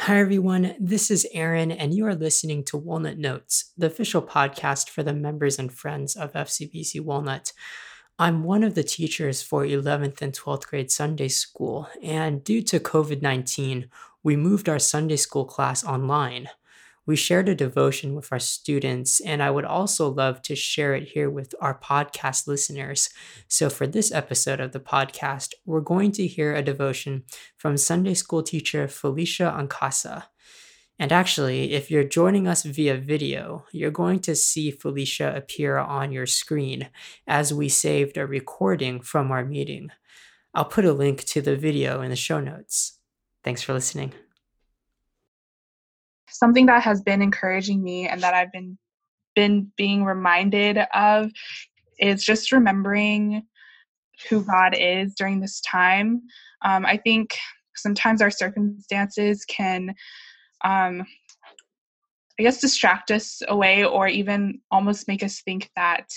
Hi, everyone. This is Aaron, and you are listening to Walnut Notes, the official podcast for the members and friends of FCBC Walnut. I'm one of the teachers for 11th and 12th grade Sunday school, and due to COVID 19, we moved our Sunday school class online. We shared a devotion with our students, and I would also love to share it here with our podcast listeners. So, for this episode of the podcast, we're going to hear a devotion from Sunday school teacher Felicia Ancasa. And actually, if you're joining us via video, you're going to see Felicia appear on your screen as we saved a recording from our meeting. I'll put a link to the video in the show notes. Thanks for listening something that has been encouraging me and that I've been been being reminded of is just remembering who God is during this time. Um, I think sometimes our circumstances can, um, I guess, distract us away or even almost make us think that,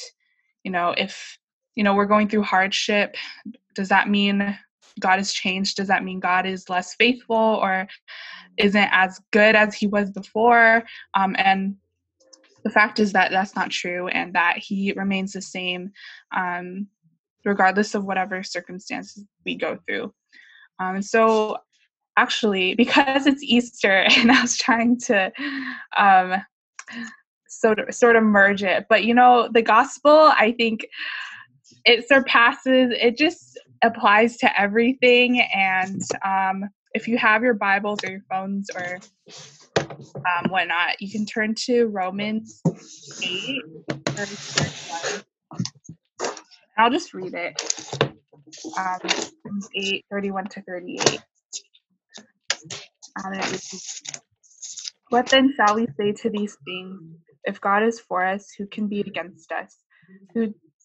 you know, if, you know, we're going through hardship, does that mean God has changed? Does that mean God is less faithful or isn't as good as he was before? Um, and the fact is that that's not true and that he remains the same um, regardless of whatever circumstances we go through. Um, so, actually, because it's Easter and I was trying to um, sort of sort of merge it, but you know, the gospel, I think it surpasses. It just applies to everything. And um, if you have your Bibles or your phones or um, whatnot, you can turn to Romans 8, I'll just read it. Um, 8, 31 to 38. Um, what then shall we say to these things? If God is for us, who can be against us? Who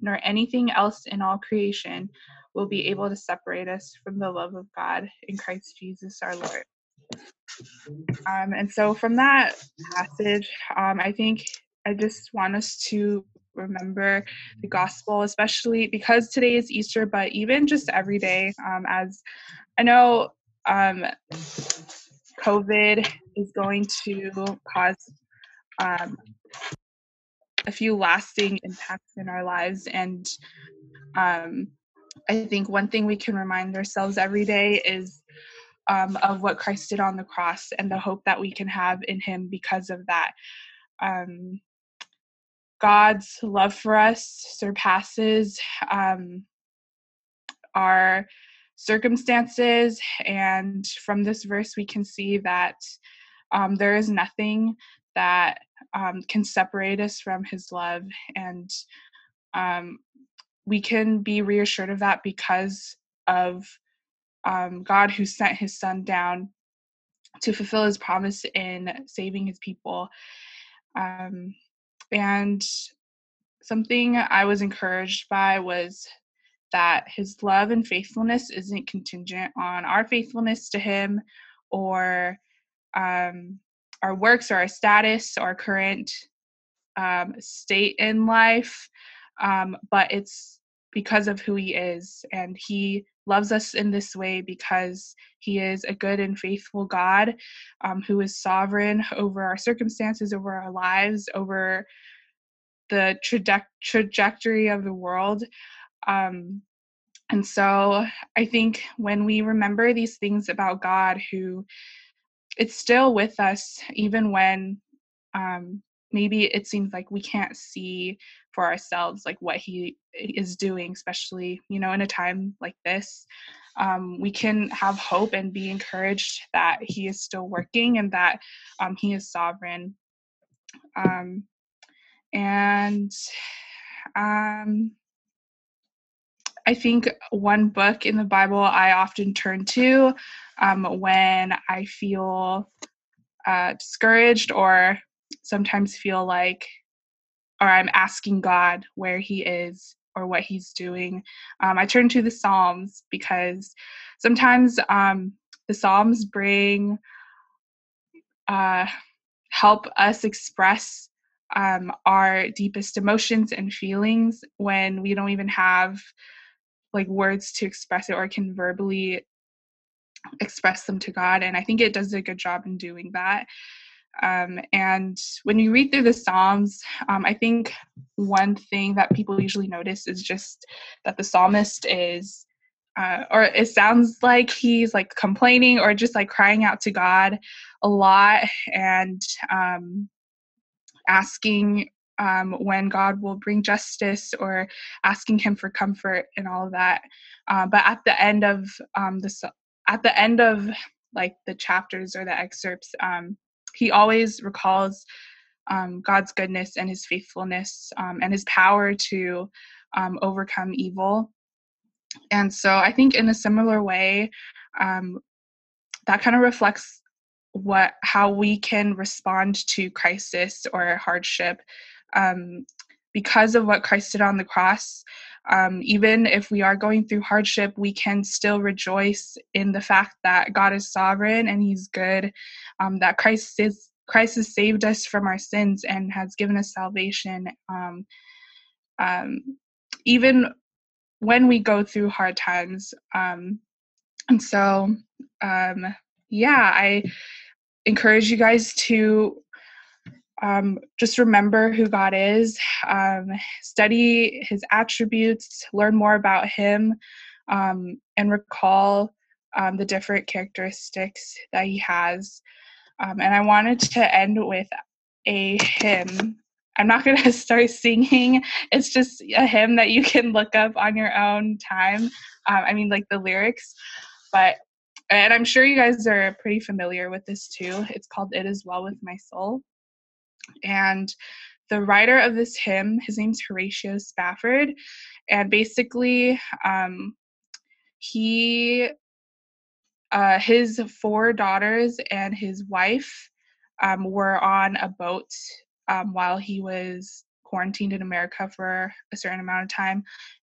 nor anything else in all creation will be able to separate us from the love of God in Christ Jesus our Lord. Um, and so, from that passage, um, I think I just want us to remember the gospel, especially because today is Easter, but even just every day. Um, as I know, um, COVID is going to cause um, a few lasting impacts in our lives, and um, I think one thing we can remind ourselves every day is um, of what Christ did on the cross and the hope that we can have in Him because of that. Um, God's love for us surpasses um, our circumstances, and from this verse, we can see that um, there is nothing that um, can separate us from His love, and um, we can be reassured of that because of um, God who sent his son down to fulfill his promise in saving his people. Um, and something I was encouraged by was that his love and faithfulness isn't contingent on our faithfulness to him or um, our works or our status or current um, state in life um, but it's because of who he is and he loves us in this way because he is a good and faithful god um, who is sovereign over our circumstances over our lives over the traje- trajectory of the world. Um, and so i think when we remember these things about god who it's still with us even when um, maybe it seems like we can't see for ourselves like what he is doing especially you know in a time like this. Um, we can have hope and be encouraged that he is still working and that um, he is sovereign. Um, and um, I think one book in the Bible I often turn to um, when I feel uh, discouraged or sometimes feel like, or I'm asking God where He is or what He's doing. Um, I turn to the Psalms because sometimes um, the Psalms bring, uh, help us express um, our deepest emotions and feelings when we don't even have like words to express it or can verbally express them to God. And I think it does a good job in doing that. Um, and when you read through the Psalms, um, I think one thing that people usually notice is just that the psalmist is, uh, or it sounds like he's like complaining or just like crying out to God a lot and um, asking um, when God will bring justice or asking Him for comfort and all of that. Uh, but at the end of um, the at the end of like the chapters or the excerpts, um, he always recalls um, God's goodness and His faithfulness um, and His power to um, overcome evil. And so I think in a similar way, that kind of reflects what how we can respond to crisis or hardship um, because of what Christ did on the cross. Um, even if we are going through hardship, we can still rejoice in the fact that God is sovereign and He's good. Um, that Christ is Christ has saved us from our sins and has given us salvation. Um, um even when we go through hard times, um, and so yeah, I encourage you guys to um, just remember who God is, um, study his attributes, learn more about him, um, and recall um, the different characteristics that he has. Um, and I wanted to end with a hymn. I'm not going to start singing. It's just a hymn that you can look up on your own time. Um, I mean, like the lyrics. But and I'm sure you guys are pretty familiar with this too. It's called It Is Well With My Soul. And the writer of this hymn, his name's Horatio Spafford. And basically, um, he, uh, his four daughters and his wife um, were on a boat um, while he was quarantined in America for a certain amount of time.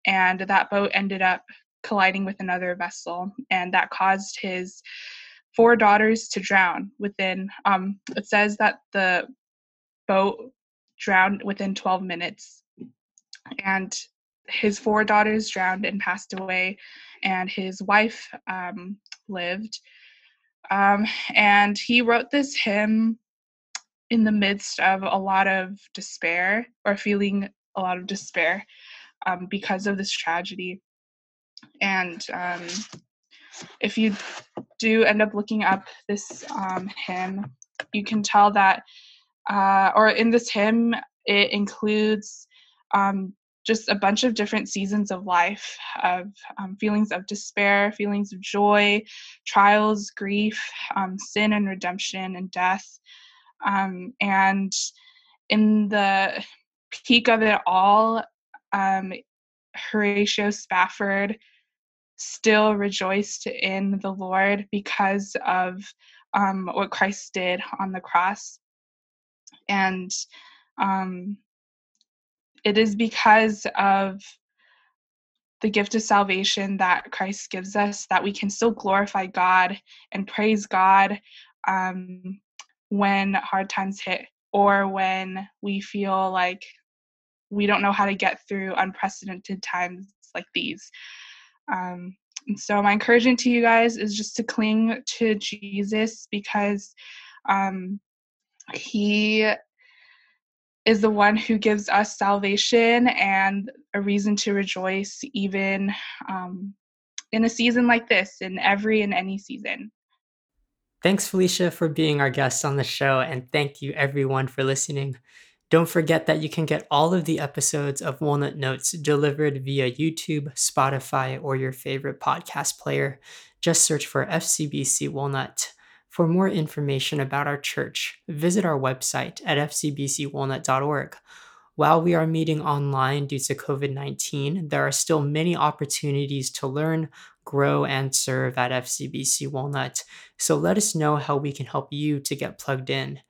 And that boat ended up colliding with another vessel, and that caused his four daughters to drown within. Um, it says that the boat drowned within 12 minutes, and his four daughters drowned and passed away, and his wife um, lived. Um, and he wrote this hymn in the midst of a lot of despair or feeling a lot of despair um, because of this tragedy. And um, if you do end up looking up this um, hymn, you can tell that, uh, or in this hymn, it includes um, just a bunch of different seasons of life of um, feelings of despair, feelings of joy, trials, grief, um, sin and redemption, and death. Um, and in the peak of it all, um, Horatio Spafford still rejoiced in the Lord because of um, what Christ did on the cross. And um, it is because of the gift of salvation that Christ gives us that we can still glorify God and praise God um, when hard times hit or when we feel like we don't know how to get through unprecedented times like these. Um, and so, my encouragement to you guys is just to cling to Jesus because um, He is the one who gives us salvation and a reason to rejoice, even um, in a season like this, in every and any season. Thanks, Felicia, for being our guest on the show, and thank you everyone for listening. Don't forget that you can get all of the episodes of Walnut Notes delivered via YouTube, Spotify, or your favorite podcast player. Just search for FCBC Walnut. For more information about our church, visit our website at fcbcwalnut.org. While we are meeting online due to COVID 19, there are still many opportunities to learn, grow, and serve at FCBC Walnut. So let us know how we can help you to get plugged in.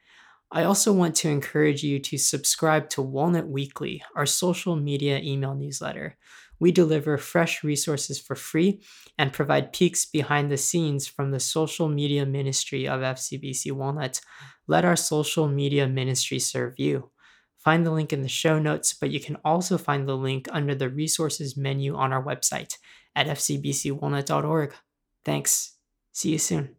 I also want to encourage you to subscribe to Walnut Weekly, our social media email newsletter. We deliver fresh resources for free and provide peeks behind the scenes from the social media ministry of FCBC Walnut. Let our social media ministry serve you. Find the link in the show notes, but you can also find the link under the resources menu on our website at fcbcwalnut.org. Thanks. See you soon.